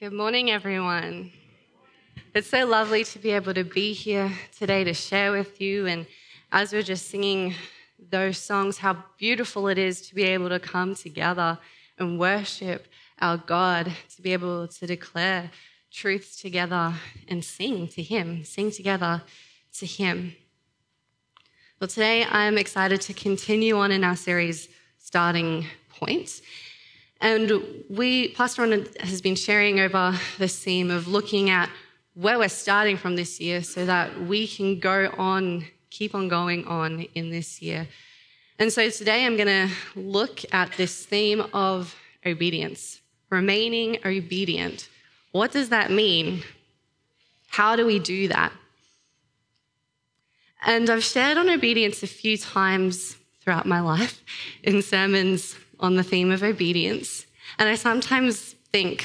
Good morning, everyone. It's so lovely to be able to be here today to share with you. And as we're just singing those songs, how beautiful it is to be able to come together and worship our God, to be able to declare truths together and sing to Him, sing together to Him. Well, today I'm excited to continue on in our series, Starting Point. And we, Pastor Ron has been sharing over this theme of looking at where we're starting from this year so that we can go on, keep on going on in this year. And so today I'm going to look at this theme of obedience, remaining obedient. What does that mean? How do we do that? And I've shared on obedience a few times throughout my life in sermons on the theme of obedience. And I sometimes think,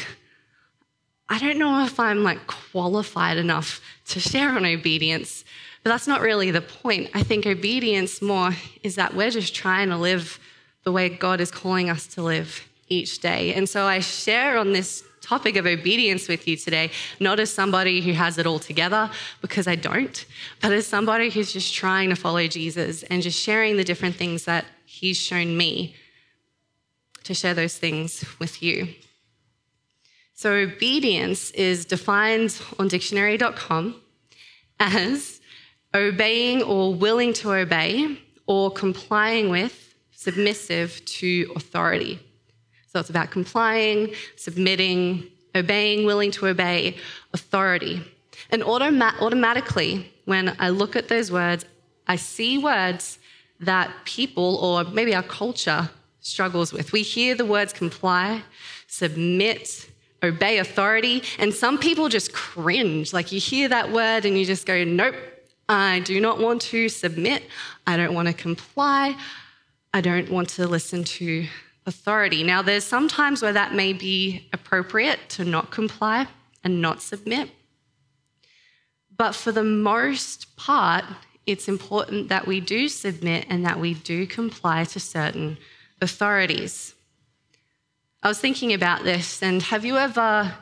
I don't know if I'm like qualified enough to share on obedience, but that's not really the point. I think obedience more is that we're just trying to live the way God is calling us to live each day. And so I share on this topic of obedience with you today, not as somebody who has it all together, because I don't, but as somebody who's just trying to follow Jesus and just sharing the different things that He's shown me to share those things with you. So, obedience is defined on dictionary.com as obeying or willing to obey or complying with, submissive to authority. So, it's about complying, submitting, obeying, willing to obey authority. And automa- automatically, when I look at those words, I see words that people or maybe our culture struggles with. We hear the words comply, submit, obey authority, and some people just cringe. Like you hear that word and you just go, nope, I do not want to submit. I don't want to comply. I don't want to listen to authority. Now, there's some times where that may be appropriate to not comply and not submit. But for the most part, it's important that we do submit and that we do comply to certain authorities. I was thinking about this, and have you ever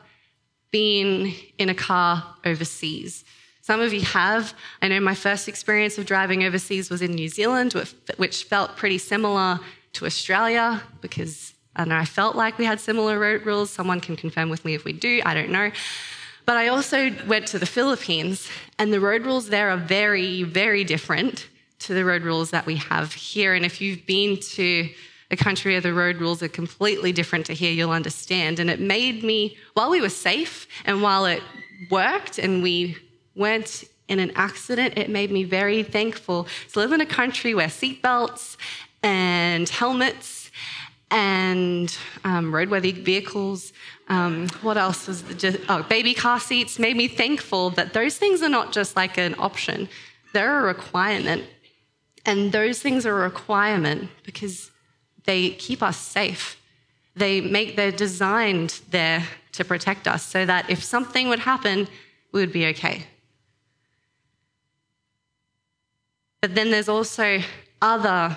been in a car overseas? Some of you have. I know my first experience of driving overseas was in New Zealand, which felt pretty similar to Australia because I know, I felt like we had similar road rules. Someone can confirm with me if we do, I don't know. But I also went to the Philippines, and the road rules there are very, very different to the road rules that we have here. And if you've been to a country where the road rules are completely different to here, you'll understand. And it made me, while we were safe and while it worked and we weren't in an accident, it made me very thankful to live in a country where seatbelts and helmets and um, roadworthy vehicles, um, what else was just, oh, baby car seats, made me thankful that those things are not just like an option, they're a requirement. And those things are a requirement because they keep us safe. They make, they're designed there to protect us so that if something would happen, we would be okay. But then there's also other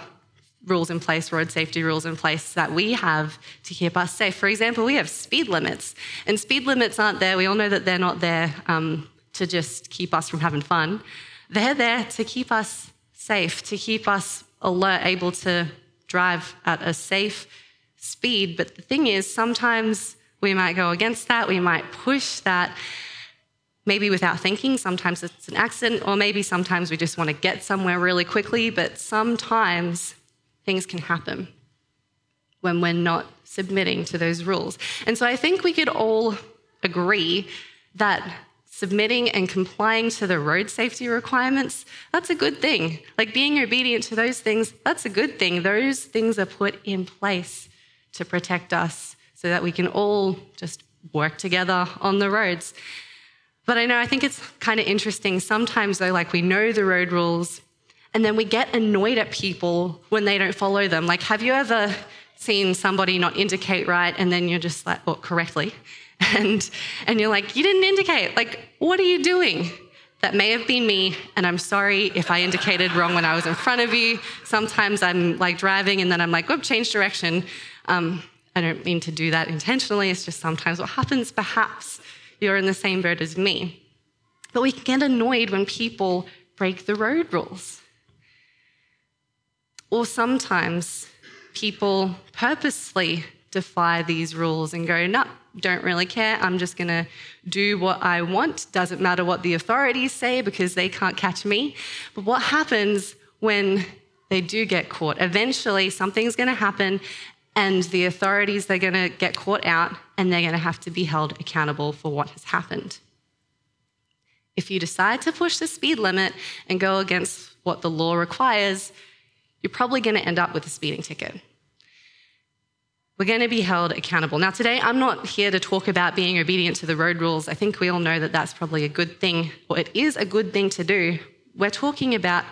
rules in place, road safety rules in place that we have to keep us safe. For example, we have speed limits, and speed limits aren't there. We all know that they're not there um, to just keep us from having fun. They're there to keep us safe, to keep us alert, able to drive at a safe speed. But the thing is, sometimes we might go against that, we might push that, maybe without thinking. Sometimes it's an accident, or maybe sometimes we just want to get somewhere really quickly. But sometimes things can happen when we're not submitting to those rules. And so I think we could all agree that submitting and complying to the road safety requirements, that's a good thing. Like being obedient to those things, that's a good thing. Those things are put in place to protect us so that we can all just work together on the roads. But I know, I think it's kind of interesting. Sometimes, though, like we know the road rules, and then we get annoyed at people when they don't follow them. Like, have you ever seen somebody not indicate right and then you're just like, well, correctly? and and you're like, you didn't indicate. Like, what are you doing? That may have been me, and I'm sorry if I indicated wrong when I was in front of you. Sometimes I'm like driving, and then I'm like, whoop, change direction. Um, I don't mean to do that intentionally, it's just sometimes what happens. Perhaps you're in the same boat as me. But we can get annoyed when people break the road rules. Or sometimes people purposely defy these rules and go, no, don't really care. I'm just going to do what I want. Doesn't matter what the authorities say because they can't catch me. But what happens when they do get caught? Eventually, something's going to happen and the authorities, they're going to get caught out and they're going to have to be held accountable for what has happened. If you decide to push the speed limit and go against what the law requires, you're probably going to end up with a speeding ticket. We're going to be held accountable. Now, today, I'm not here to talk about being obedient to the road rules. I think we all know that that's probably a good thing, or it is a good thing to do. We're talking about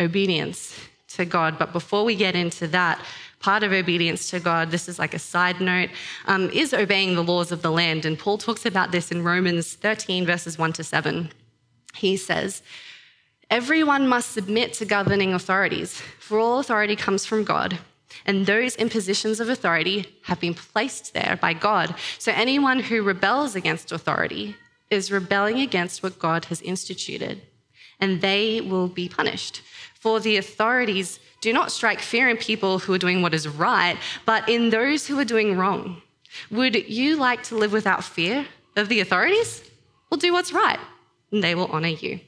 obedience to God. But before we get into that, part of obedience to God, this is like a side note, um, is obeying the laws of the land. And Paul talks about this in Romans 13, verses 1 to 7. He says, Everyone must submit to governing authorities, for all authority comes from God and those in positions of authority have been placed there by God. So anyone who rebels against authority is rebelling against what God has instituted, and they will be punished. For the authorities do not strike fear in people who are doing what is right, but in those who are doing wrong. Would you like to live without fear of the authorities? Well, do what's right, and they will honor you.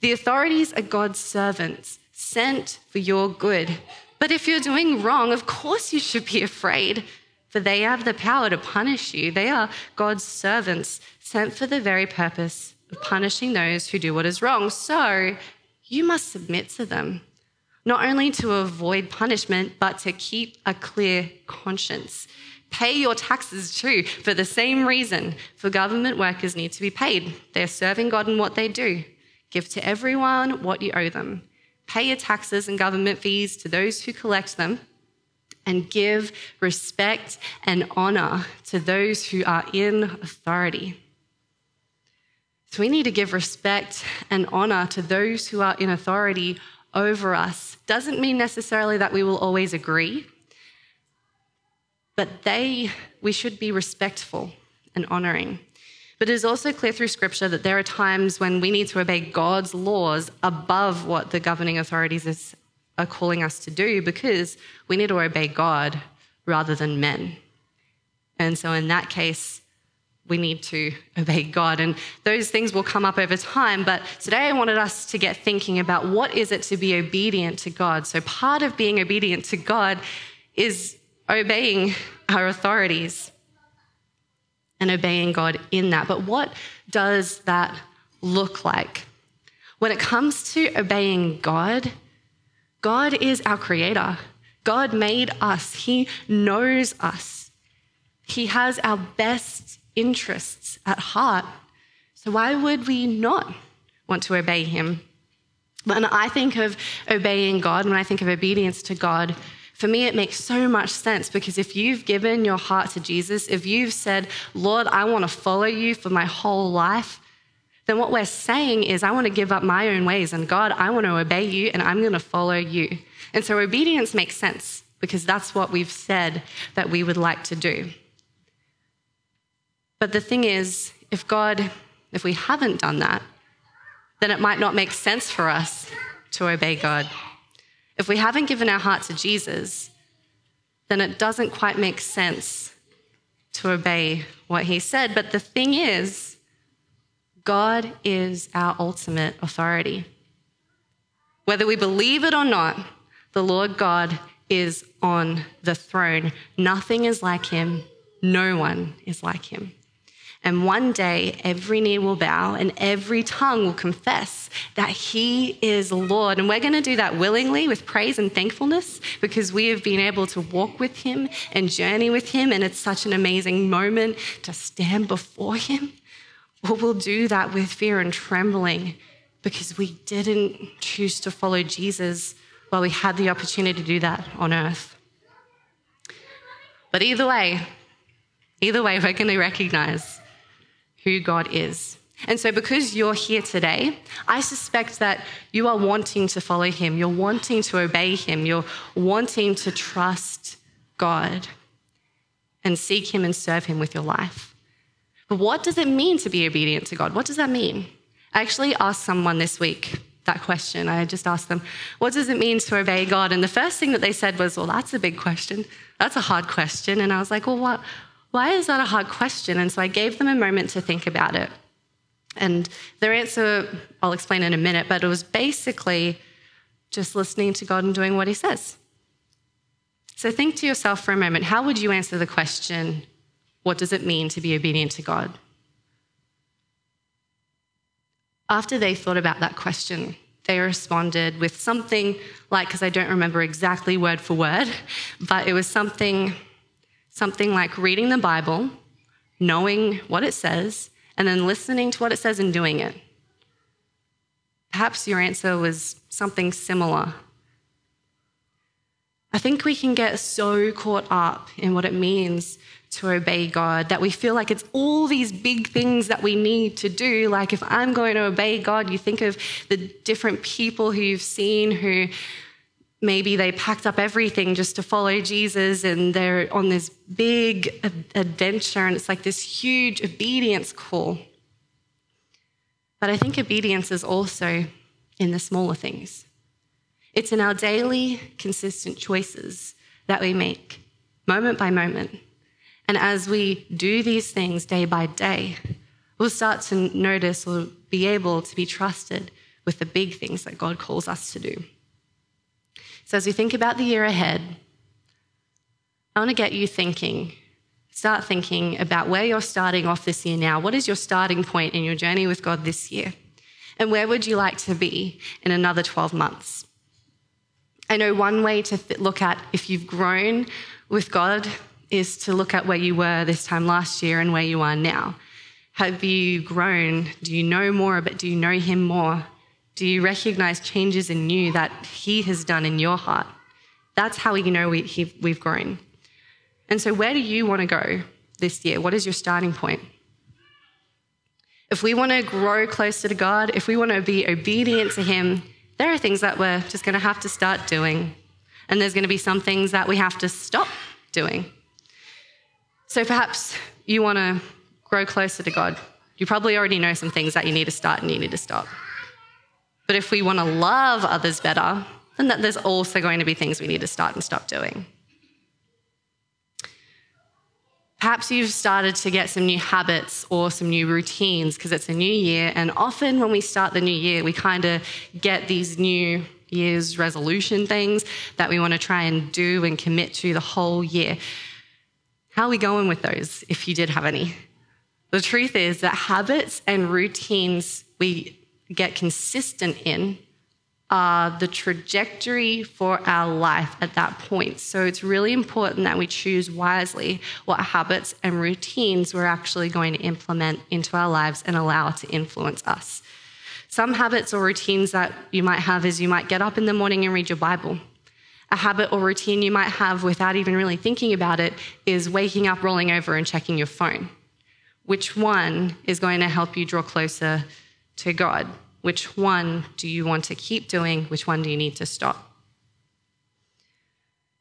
The authorities are God's servants, sent for your good. But if you're doing wrong, of course you should be afraid, for they have the power to punish you. They are God's servants, sent for the very purpose of punishing those who do what is wrong. So you must submit to them, not only to avoid punishment, but to keep a clear conscience. Pay your taxes too, for the same reason, for government workers need to be paid. They're serving God in what they do. Give to everyone what you owe them pay your taxes and government fees to those who collect them, and give respect and honor to those who are in authority. So we need to give respect and honor to those who are in authority over us. Doesn't mean necessarily that we will always agree, but they we should be respectful and honoring. But it is also clear through scripture that there are times when we need to obey God's laws above what the governing authorities is, are calling us to do because we need to obey God rather than men. And so in that case, we need to obey God. And those things will come up over time. But today I wanted us to get thinking about what is it to be obedient to God. So part of being obedient to God is obeying our authorities and obeying God in that. But what does that look like? When it comes to obeying God, God is our creator. God made us, He knows us, He has our best interests at heart. So, why would we not want to obey Him? When I think of obeying God, when I think of obedience to God, for me, it makes so much sense because if you've given your heart to Jesus, if you've said, Lord, I want to follow you for my whole life, then what we're saying is, I want to give up my own ways, and God, I want to obey you, and I'm going to follow you. And so obedience makes sense because that's what we've said that we would like to do. But the thing is, if God, if we haven't done that, then it might not make sense for us to obey God. If we haven't given our heart to Jesus, then it doesn't quite make sense to obey what he said. But the thing is, God is our ultimate authority. Whether we believe it or not, the Lord God is on the throne. Nothing is like him, no one is like him. And one day, every knee will bow and every tongue will confess that He is Lord. And we're going to do that willingly with praise and thankfulness because we have been able to walk with Him and journey with Him. And it's such an amazing moment to stand before Him. Or we'll do that with fear and trembling because we didn't choose to follow Jesus while we had the opportunity to do that on earth. But either way, either way, we're going to recognize who God is. And so, because you're here today, I suspect that you are wanting to follow Him, you're wanting to obey Him, you're wanting to trust God. and seek Him and serve Him with your life. But what does it mean to be obedient to God? What does that mean? I actually asked someone this week that question. I just asked them, What does it mean to obey God? And the first thing that they said was, Well, that's a big question. That's a hard question. And I was like, Well, what, why is that a hard question? And so I gave them a moment to think about it. And their answer, I'll explain in a minute, but it was basically just listening to God and doing what He says. So think to yourself for a moment how would you answer the question, What does it mean to be obedient to God? After they thought about that question, they responded with something like, because I don't remember exactly word for word, but it was something, something like reading the Bible, knowing what it says, and then listening to what it says and doing it. Perhaps your answer was something similar. I think we can get so caught up in what it means to obey God that we feel like it's all these big things that we need to do. Like, if I'm going to obey God, you think of the different people who you've seen who maybe they packed up everything just to follow Jesus and they're on this big adventure and it's like this huge obedience call. But I think obedience is also in the smaller things. It's in our daily, consistent choices that we make, moment by moment. And as we do these things day by day, we'll start to notice or be able to be trusted with the big things that God calls us to do. So, as we think about the year ahead, I want to get you thinking. Start thinking about where you're starting off this year now. What is your starting point in your journey with God this year? And where would you like to be in another 12 months? I know one way to th- look at if you've grown with God is to look at where you were this time last year and where you are now. Have you grown? Do you know more, but do you know Him more? Do you recognize changes in you that He has done in your heart? That's how we know we, he, we've grown. And so, where do you want to go this year? What is your starting point? If we want to grow closer to God, if we want to be obedient to Him, there are things that we're just going to have to start doing. And there's going to be some things that we have to stop doing. So perhaps you want to grow closer to God. You probably already know some things that you need to start and you need to stop. But if we want to love others better, then that there's also going to be things we need to start and stop doing. Perhaps you've started to get some new habits or some new routines because it's a new year. And often when we start the new year, we kind of get these new year's resolution things that we want to try and do and commit to the whole year. How are we going with those if you did have any? The truth is that habits and routines we get consistent in uh, the trajectory for our life at that point. So it's really important that we choose wisely what habits and routines we're actually going to implement into our lives and allow to influence us. Some habits or routines that you might have is you might get up in the morning and read your Bible. A habit or routine you might have without even really thinking about it is waking up, rolling over, and checking your phone. Which one is going to help you draw closer to God? Which one do you want to keep doing? Which one do you need to stop?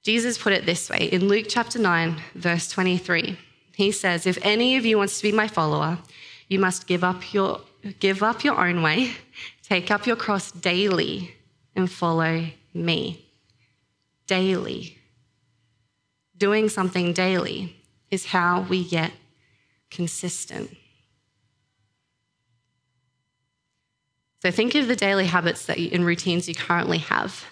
Jesus put it this way in Luke chapter 9, verse 23. He says, If any of you wants to be my follower, you must give up your, give up your own way, take up your cross daily, and follow me. Daily. Doing something daily is how we get consistent. So think of the daily habits that you, and routines you currently have.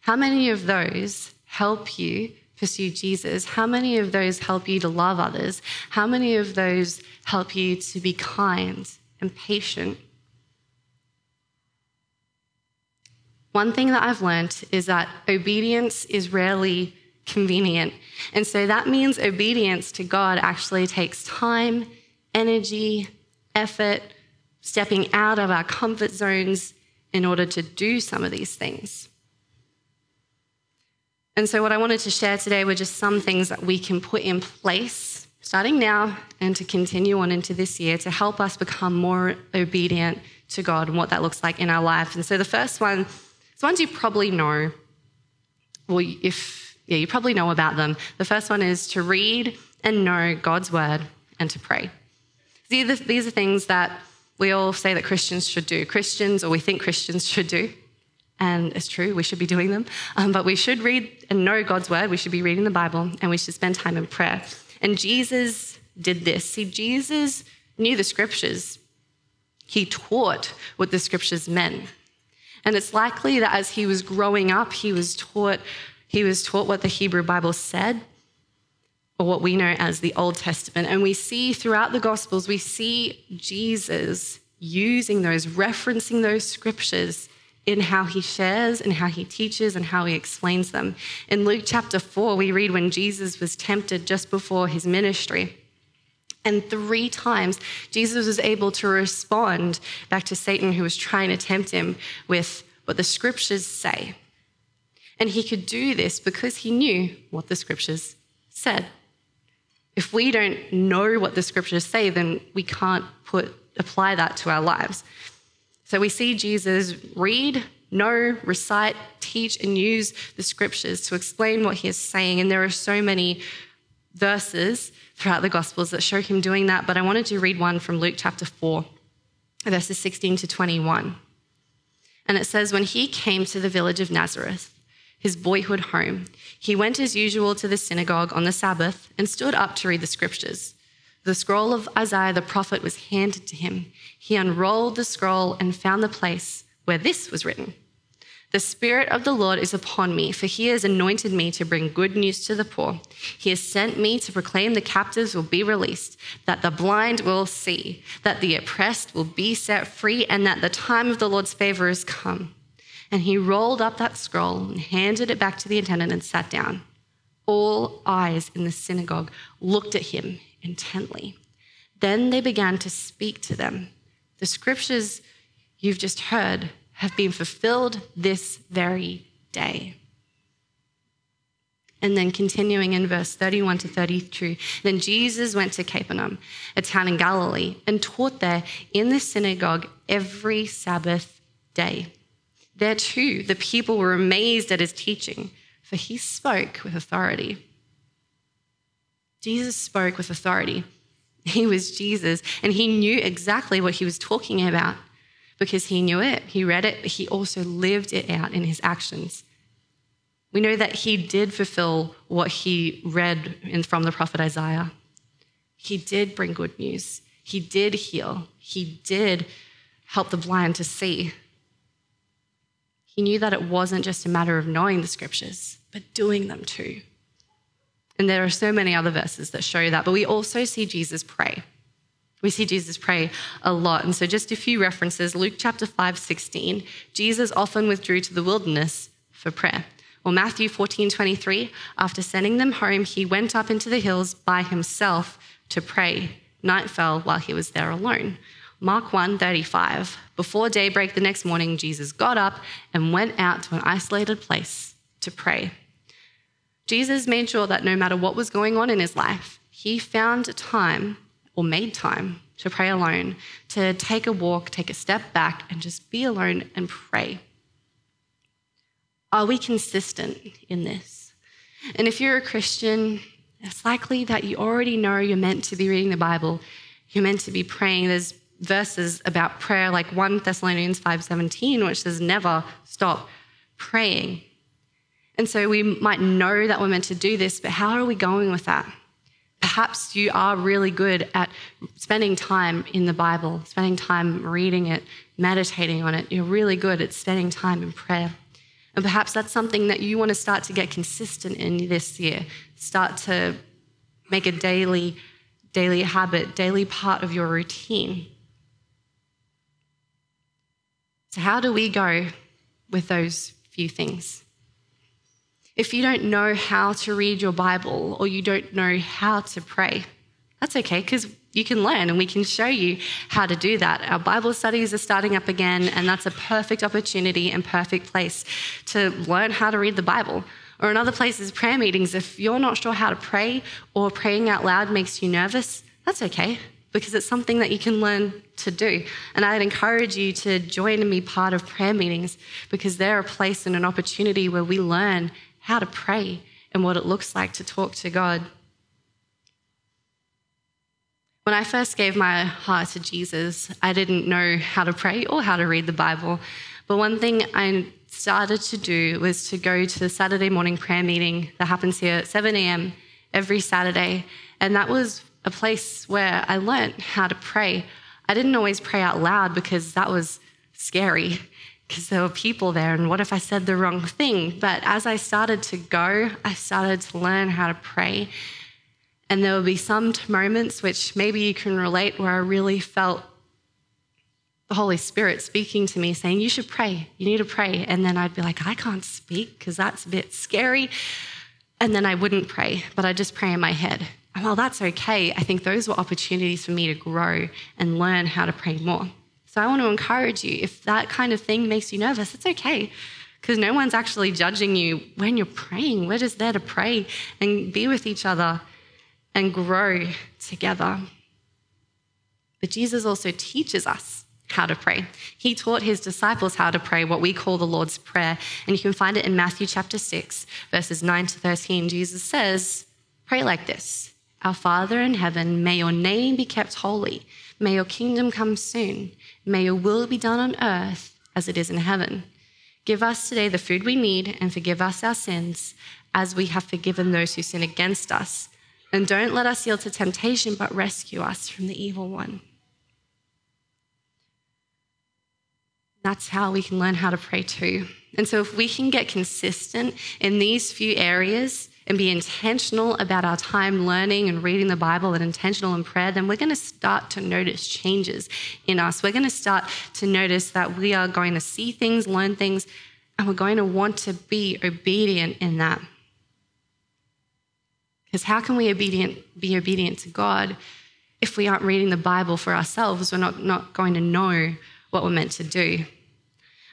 How many of those help you pursue Jesus? How many of those help you to love others? How many of those help you to be kind and patient? One thing that I've learned is that obedience is rarely convenient. And so that means obedience to God actually takes time, energy, effort, stepping out of our comfort zones in order to do some of these things. And so, what I wanted to share today were just some things that we can put in place starting now and to continue on into this year to help us become more obedient to God and what that looks like in our life. And so, the first one, it's ones you probably know. Well, if yeah, you probably know about them. The first one is to read and know God's word and to pray. These are things that we all say that Christians should do. Christians, or we think Christians should do. And it's true, we should be doing them. Um, but we should read and know God's word. We should be reading the Bible and we should spend time in prayer. And Jesus did this. See, Jesus knew the scriptures, he taught what the scriptures meant. And it's likely that as he was growing up, he was taught, he was taught what the Hebrew Bible said, or what we know as the Old Testament. And we see throughout the Gospels, we see Jesus using those, referencing those scriptures in how he shares and how he teaches and how he explains them. In Luke chapter 4, we read when Jesus was tempted just before his ministry. And three times, Jesus was able to respond back to Satan, who was trying to tempt him, with what the scriptures say. And he could do this because he knew what the scriptures said. If we don't know what the scriptures say, then we can't put, apply that to our lives. So we see Jesus read, know, recite, teach, and use the scriptures to explain what he is saying. And there are so many verses throughout the Gospels that show him doing that. But I wanted to read one from Luke chapter 4, verses 16 to 21. And it says, When he came to the village of Nazareth, his boyhood home, he went as usual to the synagogue on the Sabbath and stood up to read the scriptures. The scroll of Isaiah the prophet was handed to him. He unrolled the scroll and found the place where this was written The Spirit of the Lord is upon me, for he has anointed me to bring good news to the poor. He has sent me to proclaim the captives will be released, that the blind will see, that the oppressed will be set free, and that the time of the Lord's favor is come. And he rolled up that scroll and handed it back to the attendant and sat down. All eyes in the synagogue looked at him intently. Then they began to speak to them. The scriptures you've just heard have been fulfilled this very day. And then continuing in verse 31 to 32, then Jesus went to Capernaum, a town in Galilee, and taught there in the synagogue every Sabbath day. There too, the people were amazed at his teaching, for he spoke with authority. Jesus spoke with authority. He was Jesus, and he knew exactly what he was talking about because he knew it. He read it, but he also lived it out in his actions. We know that he did fulfill what he read from the prophet Isaiah. He did bring good news. He did heal. He did help the blind to see. He knew that it wasn't just a matter of knowing the scriptures, but doing them too. And there are so many other verses that show that, but we also see Jesus pray. We see Jesus pray a lot. And so, just a few references Luke chapter 5, 16, Jesus often withdrew to the wilderness for prayer. Or Matthew 14, 23, after sending them home, he went up into the hills by himself to pray. Night fell while he was there alone. Mark 1:35. Before daybreak the next morning, Jesus got up and went out to an isolated place to pray. Jesus made sure that no matter what was going on in his life, he found time or made time to pray alone, to take a walk, take a step back, and just be alone and pray. Are we consistent in this? And if you're a Christian, it's likely that you already know you're meant to be reading the Bible, you're meant to be praying. There's verses about prayer like 1 Thessalonians 5:17 which says never stop praying. And so we might know that we're meant to do this, but how are we going with that? Perhaps you are really good at spending time in the Bible, spending time reading it, meditating on it. You're really good at spending time in prayer. And perhaps that's something that you want to start to get consistent in this year. Start to make a daily daily habit, daily part of your routine. So, how do we go with those few things? If you don't know how to read your Bible or you don't know how to pray, that's okay because you can learn and we can show you how to do that. Our Bible studies are starting up again, and that's a perfect opportunity and perfect place to learn how to read the Bible. Or another place is prayer meetings. If you're not sure how to pray or praying out loud makes you nervous, that's okay because it's something that you can learn to do. And I'd encourage you to join and be part of prayer meetings because they're a place and an opportunity where we learn how to pray and what it looks like to talk to God. When I first gave my heart to Jesus, I didn't know how to pray or how to read the Bible. But one thing I started to do was to go to the Saturday morning prayer meeting that happens here at 7 a.m. every Saturday. And that was a place where I learned how to pray. I didn't always pray out loud because that was scary because there were people there. And what if I said the wrong thing? But as I started to go, I started to learn how to pray. And there will be some moments which maybe you can relate where I really felt the Holy Spirit speaking to me, saying, You should pray. You need to pray. And then I'd be like, I can't speak because that's a bit scary. And then I wouldn't pray, but I'd just pray in my head. While that's okay, I think those were opportunities for me to grow and learn how to pray more. So I want to encourage you if that kind of thing makes you nervous, it's okay because no one's actually judging you when you're praying. We're just there to pray and be with each other and grow together. But Jesus also teaches us how to pray. He taught his disciples how to pray, what we call the Lord's Prayer. And you can find it in Matthew chapter 6, verses 9 to 13. Jesus says, Pray like this Our Father in heaven, may your name be kept holy. May your kingdom come soon. May your will be done on earth as it is in heaven. Give us today the food we need and forgive us our sins as we have forgiven those who sin against us and don't let us yield to temptation, but rescue us from the evil one. That's how we can learn how to pray too. And so, if we can get consistent in these few areas and be intentional about our time learning and reading the Bible and intentional in prayer, then we're going to start to notice changes in us. We're going to start to notice that we are going to see things, learn things, and we're going to want to be obedient in that. Because how can we obedient, be obedient to God if we aren't reading the Bible for ourselves? We're not, not going to know what we're meant to do.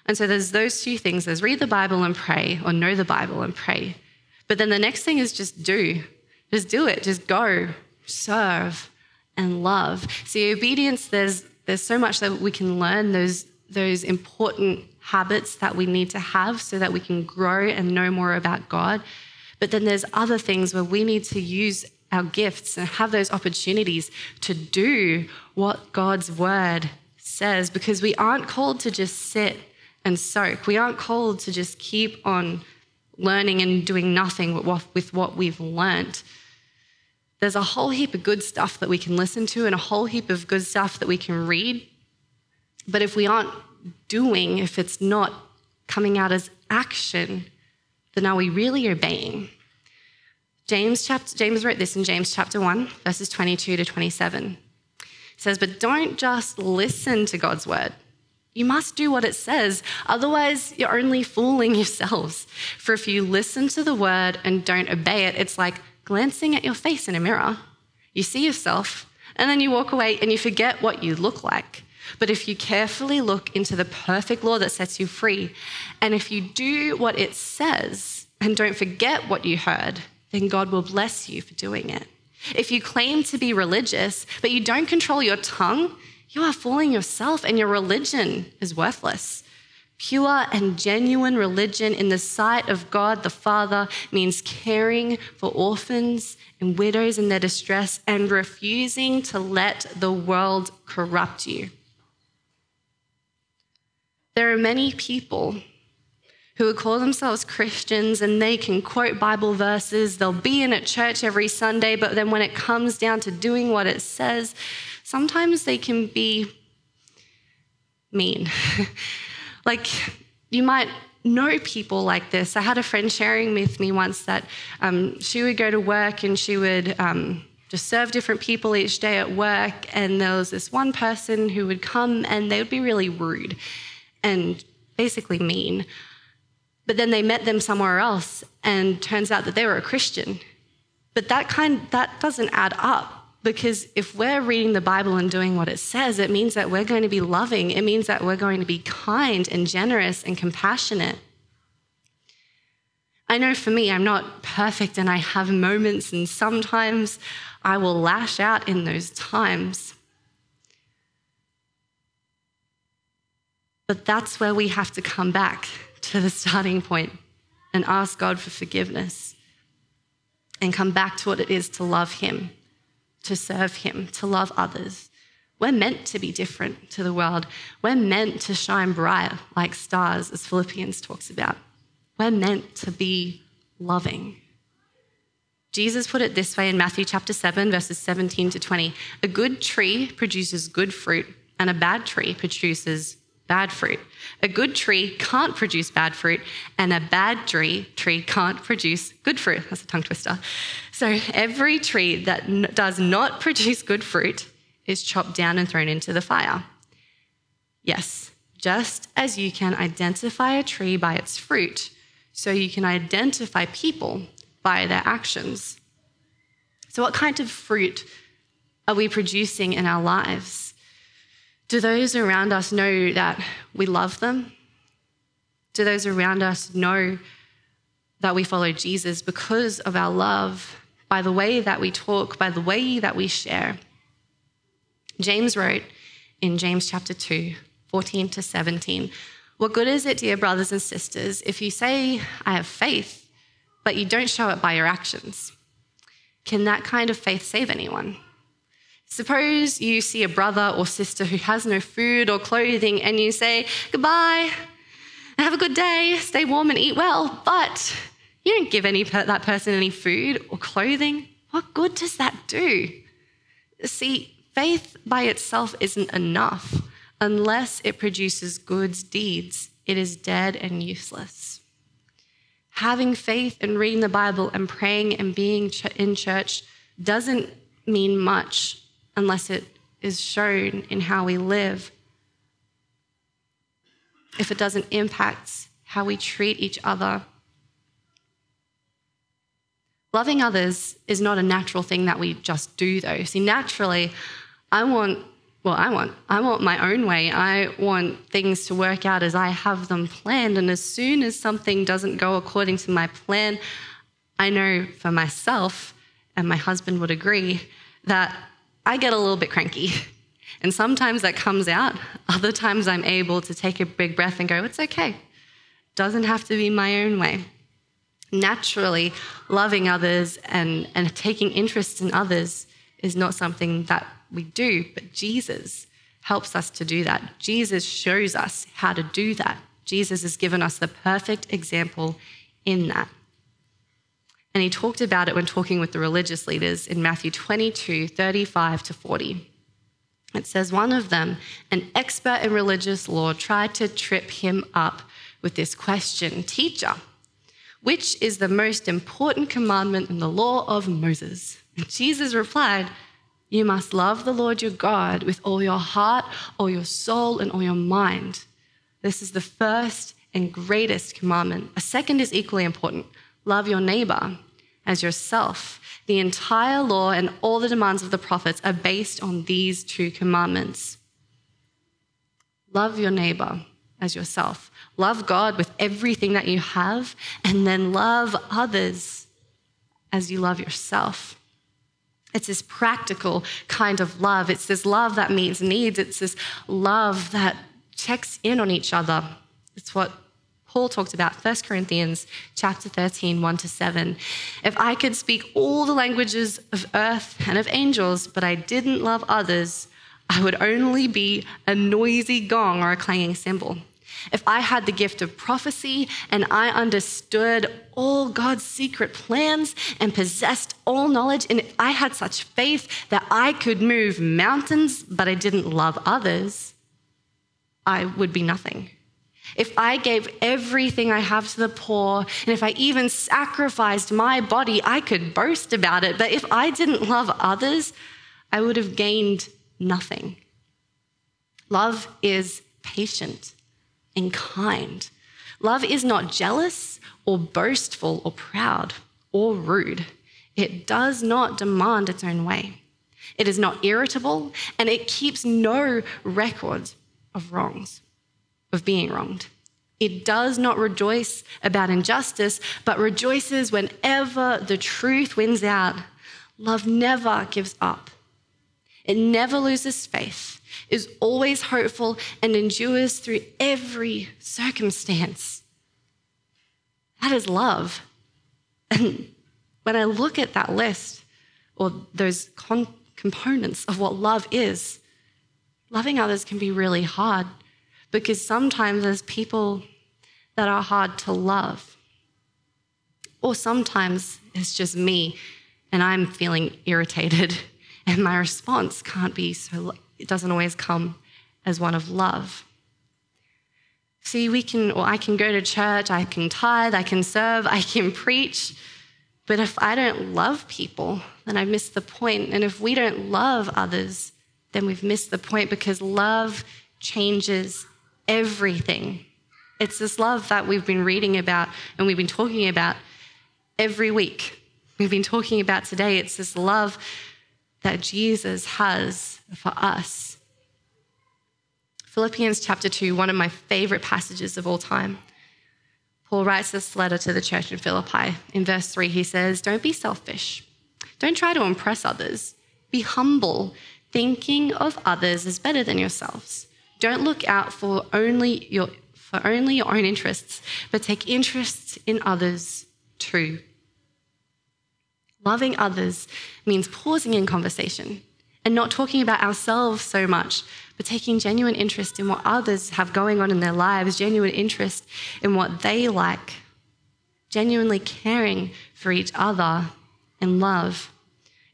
And so there's those two things there's read the Bible and pray, or know the Bible and pray. But then the next thing is just do. Just do it. Just go, serve, and love. See, obedience, there's, there's so much that we can learn, those, those important habits that we need to have so that we can grow and know more about God. But then there's other things where we need to use our gifts and have those opportunities to do what God's word says because we aren't called to just sit and soak. We aren't called to just keep on learning and doing nothing with what we've learnt. There's a whole heap of good stuff that we can listen to and a whole heap of good stuff that we can read. But if we aren't doing, if it's not coming out as action, then are we really obeying? James, chapter, James wrote this in James chapter 1, verses 22 to 27. He says, But don't just listen to God's word. You must do what it says, otherwise, you're only fooling yourselves. For if you listen to the word and don't obey it, it's like glancing at your face in a mirror. You see yourself, and then you walk away and you forget what you look like. But if you carefully look into the perfect law that sets you free, and if you do what it says and don't forget what you heard, then God will bless you for doing it. If you claim to be religious, but you don't control your tongue, you are fooling yourself and your religion is worthless. Pure and genuine religion in the sight of God the Father means caring for orphans and widows in their distress and refusing to let the world corrupt you. There are many people who would call themselves Christians and they can quote Bible verses. They'll be in at church every Sunday, but then when it comes down to doing what it says, sometimes they can be mean. like, you might know people like this. I had a friend sharing with me once that um, she would go to work and she would. Um, just serve different people each day at work, and there was this one person who would come and they would be really rude and basically mean. But then they met them somewhere else and turns out that they were a Christian. But that kind that doesn't add up because if we're reading the Bible and doing what it says, it means that we're going to be loving. It means that we're going to be kind and generous and compassionate. I know for me, I'm not perfect and I have moments, and sometimes I will lash out in those times. But that's where we have to come back to the starting point and ask God for forgiveness and come back to what it is to love Him, to serve Him, to love others. We're meant to be different to the world. We're meant to shine bright like stars, as Philippians talks about. We're meant to be loving. Jesus put it this way in Matthew chapter 7, verses 17 to 20 A good tree produces good fruit, and a bad tree produces bad fruit. A good tree can't produce bad fruit, and a bad tree, tree can't produce good fruit. That's a tongue twister. So every tree that does not produce good fruit is chopped down and thrown into the fire. Yes, just as you can identify a tree by its fruit, so you can identify people by their actions. So, what kind of fruit are we producing in our lives? Do those around us know that we love them? Do those around us know that we follow Jesus because of our love, by the way that we talk, by the way that we share? James wrote in James chapter 2, 14 to 17, What good is it, dear brothers and sisters, if you say, I have faith, but you don't show it by your actions. Can that kind of faith save anyone? Suppose you see a brother or sister who has no food or clothing and you say, Goodbye, have a good day, stay warm and eat well, but you don't give any that person any food or clothing. What good does that do? See, faith by itself isn't enough unless it produces good deeds. It is dead and useless having faith and reading the Bible and praying and being in church doesn't mean much unless it is shown in how we live. If it doesn't impact how we treat each other. Loving others is not a natural thing that we just do, though. See, naturally, I want well, I want. I want my own way. I want things to work out as I have them planned. And as soon as something doesn't go according to my plan, I know for myself, and my husband would agree, that I get a little bit cranky. And sometimes that comes out. Other times I'm able to take a big breath and go, it's okay. Doesn't have to be my own way. Naturally, loving others and, and taking interest in others is not something that we do, but Jesus helps us to do that. Jesus shows us how to do that. Jesus has given us the perfect example in that. And he talked about it when talking with the religious leaders in Matthew 22 35 to 40. It says, One of them, an expert in religious law, tried to trip him up with this question Teacher, which is the most important commandment in the law of Moses? And Jesus replied, you must love the Lord your God with all your heart, all your soul, and all your mind. This is the first and greatest commandment. A second is equally important love your neighbor as yourself. The entire law and all the demands of the prophets are based on these two commandments. Love your neighbor as yourself. Love God with everything that you have, and then love others as you love yourself. It's this practical kind of love. It's this love that meets needs. It's this love that checks in on each other. It's what Paul talked about, 1 Corinthians chapter 13, 1 to 7. If I could speak all the languages of earth and of angels, but I didn't love others, I would only be a noisy gong or a clanging cymbal. If I had the gift of prophecy and I understood all God's secret plans and possessed all knowledge, and I had such faith that I could move mountains, but I didn't love others, I would be nothing. If I gave everything I have to the poor, and if I even sacrificed my body, I could boast about it. But if I didn't love others, I would have gained nothing. Love is patient and kind. Love is not jealous or boastful or proud or rude. It does not demand its own way. It is not irritable and it keeps no record of wrongs, of being wronged. It does not rejoice about injustice, but rejoices whenever the truth wins out. Love never gives up. It never loses faith is always hopeful and endures through every circumstance. That is love. And when I look at that list, or those con- components of what love is. Loving others can be really hard because sometimes there's people that are hard to love. Or sometimes it's just me and I'm feeling irritated and my response can't be so, it doesn't always come as one of love. See, we can, or I can go to church, I can tithe, I can serve, I can preach, but if I don't love people, then I've missed the point. And if we don't love others, then we've missed the point because love changes everything. It's this love that we've been reading about and we've been talking about every week. We've been talking about today. It's this love that Jesus has for us. Philippians chapter 2, one of my favorite passages of all time. Paul writes this letter to the church in Philippi. In verse 3, he says, Don't be selfish. Don't try to impress others. Be humble, thinking of others as better than yourselves. Don't look out for only your, for only your own interests, but take interest in others too. Loving others means pausing in conversation and not talking about ourselves so much, but taking genuine interest in what others have going on in their lives, genuine interest in what they like, genuinely caring for each other in love.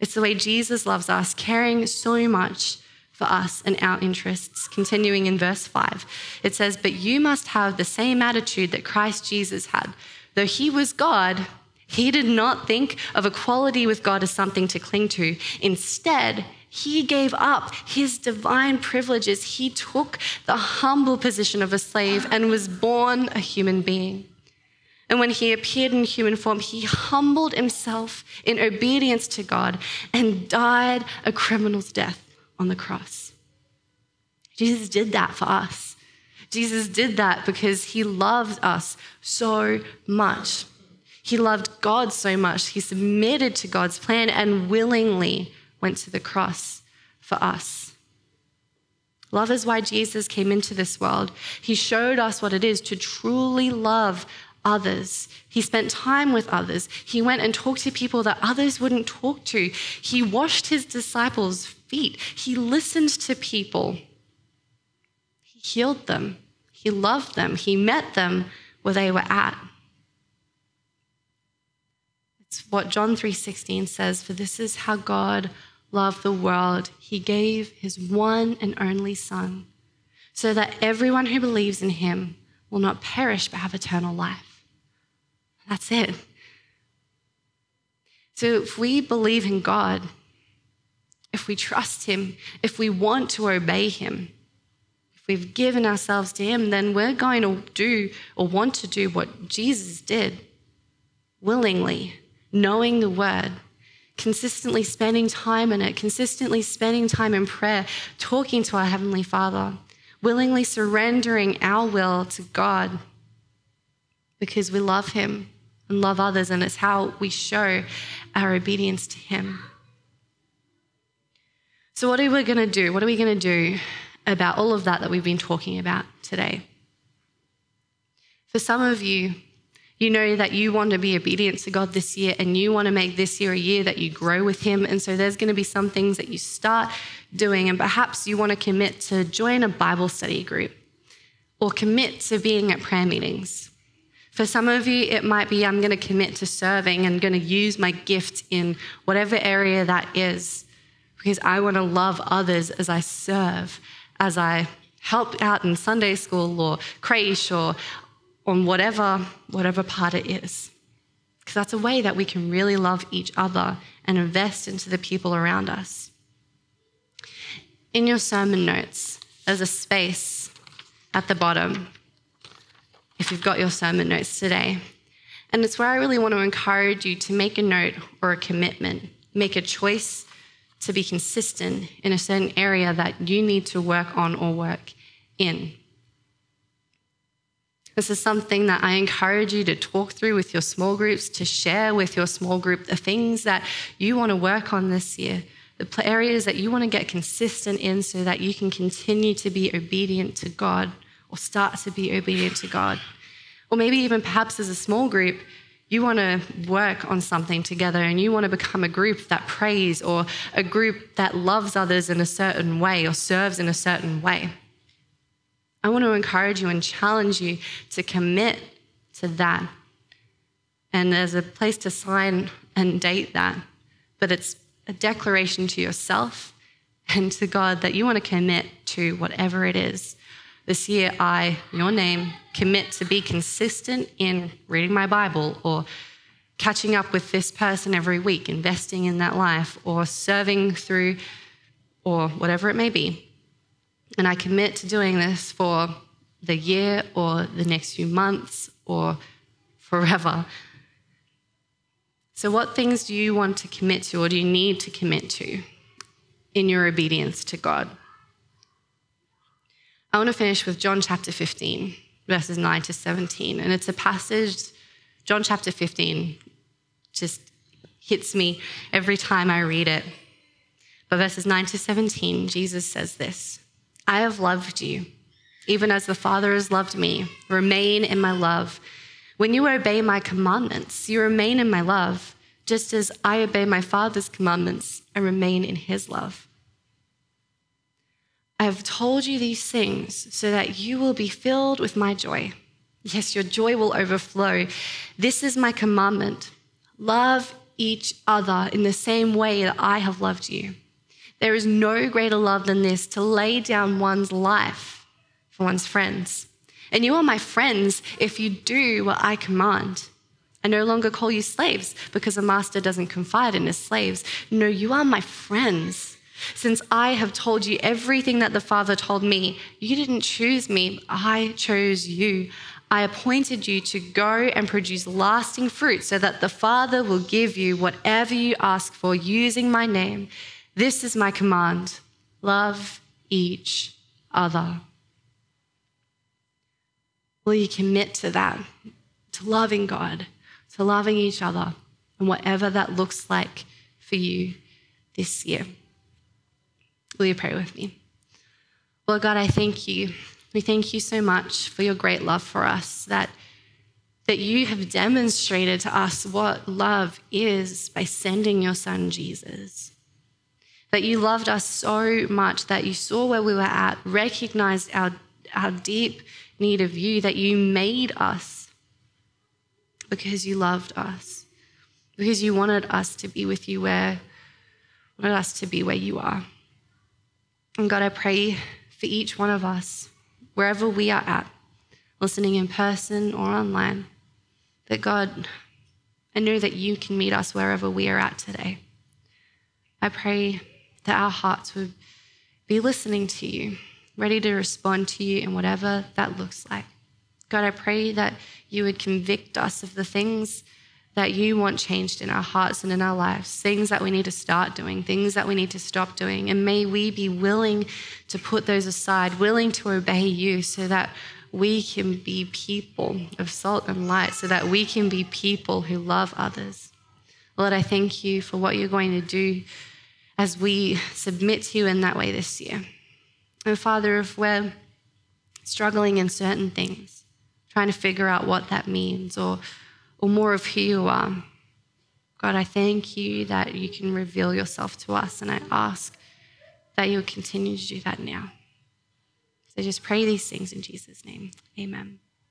It's the way Jesus loves us, caring so much for us and our interests. Continuing in verse 5, it says, But you must have the same attitude that Christ Jesus had. Though he was God, he did not think of equality with God as something to cling to. Instead, he gave up his divine privileges. He took the humble position of a slave and was born a human being. And when he appeared in human form, he humbled himself in obedience to God and died a criminal's death on the cross. Jesus did that for us. Jesus did that because he loves us so much. He loved God so much, he submitted to God's plan and willingly went to the cross for us. Love is why Jesus came into this world. He showed us what it is to truly love others. He spent time with others. He went and talked to people that others wouldn't talk to. He washed his disciples' feet. He listened to people. He healed them. He loved them. He met them where they were at. It's what John 3:16 says, for this is how God loved the world. He gave his one and only son so that everyone who believes in him will not perish but have eternal life. That's it. So if we believe in God, if we trust him, if we want to obey him, if we've given ourselves to him, then we're going to do or want to do what Jesus did willingly knowing the word, consistently spending time in it, consistently spending time in prayer, talking to our Heavenly Father, willingly surrendering our will to God because we love Him and love others, and it's how we show our obedience to Him. So, what are we going to do? What are we going to do about all of that that we've been talking about today? For some of you, you know that you want to be obedient to God this year and you want to make this year a year that you grow with Him. And so there's going to be some things that you start doing, and perhaps you want to commit to join a Bible study group or commit to being at prayer meetings. For some of you, it might be I'm going to commit to serving and going to use my gift in whatever area that is because I want to love others as I serve, as I help out in Sunday school or creche or on whatever, whatever part it is. Because that's a way that we can really love each other and invest into the people around us. In your sermon notes, there's a space at the bottom if you've got your sermon notes today. And it's where I really want to encourage you to make a note or a commitment, make a choice to be consistent in a certain area that you need to work on or work in. This is something that I encourage you to talk through with your small groups, to share with your small group the things that you want to work on this year, the areas that you want to get consistent in so that you can continue to be obedient to God or start to be obedient to God. Or maybe even perhaps as a small group, you want to work on something together and you want to become a group that prays or a group that loves others in a certain way or serves in a certain way. I want to encourage you and challenge you to commit to that. And there's a place to sign and date that, but it's a declaration to yourself and to God that you want to commit to whatever it is. This year, I, your name, commit to be consistent in reading my Bible or catching up with this person every week, investing in that life, or serving through, or whatever it may be. And I commit to doing this for the year or the next few months or forever. So, what things do you want to commit to or do you need to commit to in your obedience to God? I want to finish with John chapter 15, verses 9 to 17. And it's a passage, John chapter 15 just hits me every time I read it. But verses 9 to 17, Jesus says this I have loved you, even as the Father has loved me. Remain in my love. When you obey my commandments, you remain in my love, just as I obey my Father's commandments and remain in his love. I have told you these things so that you will be filled with my joy. Yes, your joy will overflow. This is my commandment love each other in the same way that I have loved you. There is no greater love than this to lay down one's life for one's friends. And you are my friends if you do what I command. I no longer call you slaves because a master doesn't confide in his slaves. No, you are my friends since I have told you everything that the Father told me, you didn't choose me, I chose you. I appointed you to go and produce lasting fruit so that the Father will give you whatever you ask for using my name. This is my command love each other. Will you commit to that, to loving God, to loving each other, and whatever that looks like for you this year? Will you pray with me? Lord God, I thank you. We thank you so much for your great love for us, that, that you have demonstrated to us what love is by sending your son Jesus. That you loved us so much that you saw where we were at, recognized our, our deep need of you, that you made us because you loved us, because you wanted us to be with you where, wanted us to be where you are. And God, I pray for each one of us, wherever we are at, listening in person or online, that God, I know that you can meet us wherever we are at today. I pray that our hearts would be listening to you, ready to respond to you in whatever that looks like. God, I pray that you would convict us of the things that you want changed in our hearts and in our lives, things that we need to start doing, things that we need to stop doing. And may we be willing to put those aside, willing to obey you so that we can be people of salt and light, so that we can be people who love others. Lord, I thank you for what you're going to do as we submit to you in that way this year. And Father, if we're struggling in certain things, trying to figure out what that means or or more of who you are. God, I thank you that you can reveal yourself to us, and I ask that you'll continue to do that now. So just pray these things in Jesus' name. Amen.